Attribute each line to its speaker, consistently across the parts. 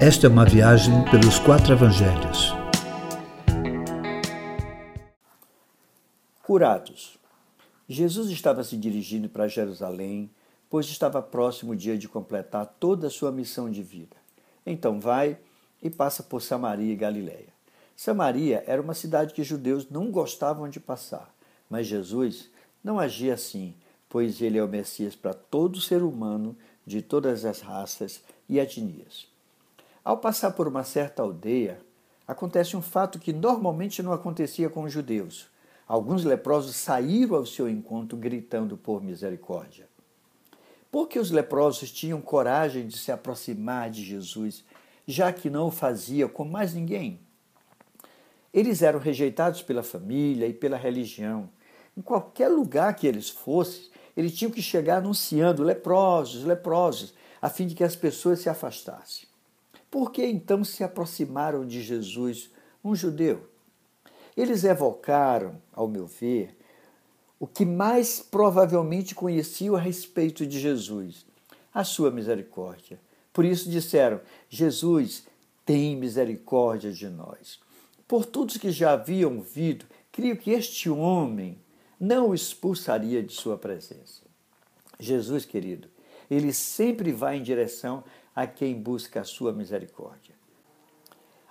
Speaker 1: Esta é uma viagem pelos quatro evangelhos.
Speaker 2: Curados. Jesus estava se dirigindo para Jerusalém, pois estava próximo o dia de completar toda a sua missão de vida. Então vai e passa por Samaria e Galiléia. Samaria era uma cidade que judeus não gostavam de passar, mas Jesus não agia assim, pois ele é o Messias para todo ser humano de todas as raças e etnias. Ao passar por uma certa aldeia, acontece um fato que normalmente não acontecia com os judeus. Alguns leprosos saíram ao seu encontro gritando por misericórdia. Porque os leprosos tinham coragem de se aproximar de Jesus, já que não o fazia com mais ninguém. Eles eram rejeitados pela família e pela religião. Em qualquer lugar que eles fossem, eles tinham que chegar anunciando leprosos, leprosos, a fim de que as pessoas se afastassem. Por que então se aproximaram de Jesus, um judeu? Eles evocaram, ao meu ver, o que mais provavelmente conheciam a respeito de Jesus, a sua misericórdia. Por isso disseram: Jesus, tem misericórdia de nós. Por todos que já haviam ouvido, creio que este homem não o expulsaria de sua presença. Jesus, querido, ele sempre vai em direção a quem busca a sua misericórdia.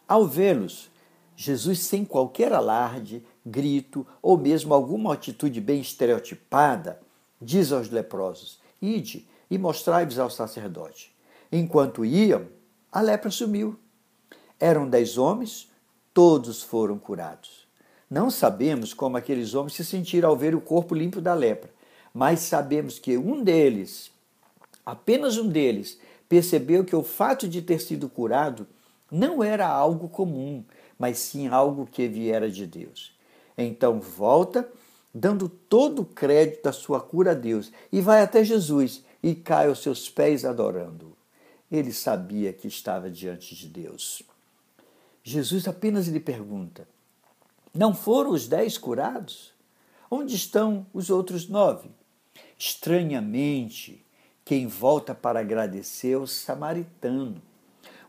Speaker 2: Ao vê-los, Jesus, sem qualquer alarde, grito ou mesmo alguma atitude bem estereotipada, diz aos leprosos: Ide e mostrai-vos ao sacerdote. Enquanto iam, a lepra sumiu. Eram dez homens, todos foram curados. Não sabemos como aqueles homens se sentiram ao ver o corpo limpo da lepra, mas sabemos que um deles, apenas um deles, percebeu que o fato de ter sido curado não era algo comum, mas sim algo que viera de Deus. Então volta, dando todo o crédito da sua cura a Deus, e vai até Jesus e cai aos seus pés adorando. Ele sabia que estava diante de Deus. Jesus apenas lhe pergunta: Não foram os dez curados? Onde estão os outros nove? Estranhamente, quem volta para agradecer é o samaritano,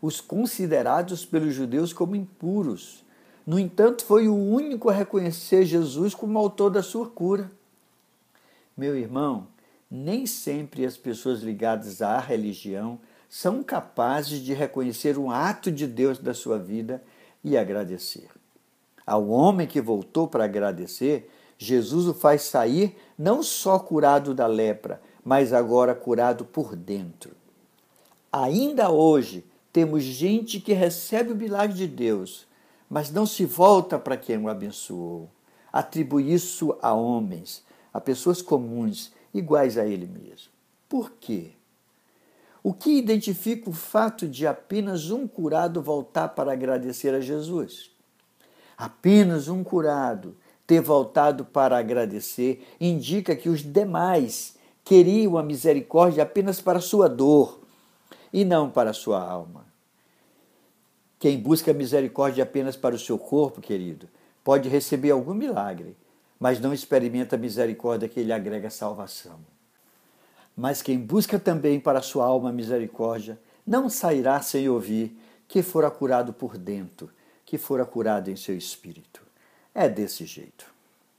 Speaker 2: os considerados pelos judeus como impuros. No entanto, foi o único a reconhecer Jesus como autor da sua cura. Meu irmão, nem sempre as pessoas ligadas à religião são capazes de reconhecer um ato de Deus da sua vida e agradecer. Ao homem que voltou para agradecer, Jesus o faz sair não só curado da lepra, mas agora curado por dentro. Ainda hoje temos gente que recebe o milagre de Deus, mas não se volta para quem o abençoou. Atribui isso a homens, a pessoas comuns, iguais a ele mesmo. Por quê? O que identifica o fato de apenas um curado voltar para agradecer a Jesus? Apenas um curado ter voltado para agradecer indica que os demais queriam a misericórdia apenas para sua dor e não para sua alma. Quem busca misericórdia apenas para o seu corpo, querido, pode receber algum milagre, mas não experimenta a misericórdia que lhe agrega salvação. Mas quem busca também para a sua alma misericórdia, não sairá sem ouvir que fora curado por dentro, que fora curado em seu espírito. É desse jeito.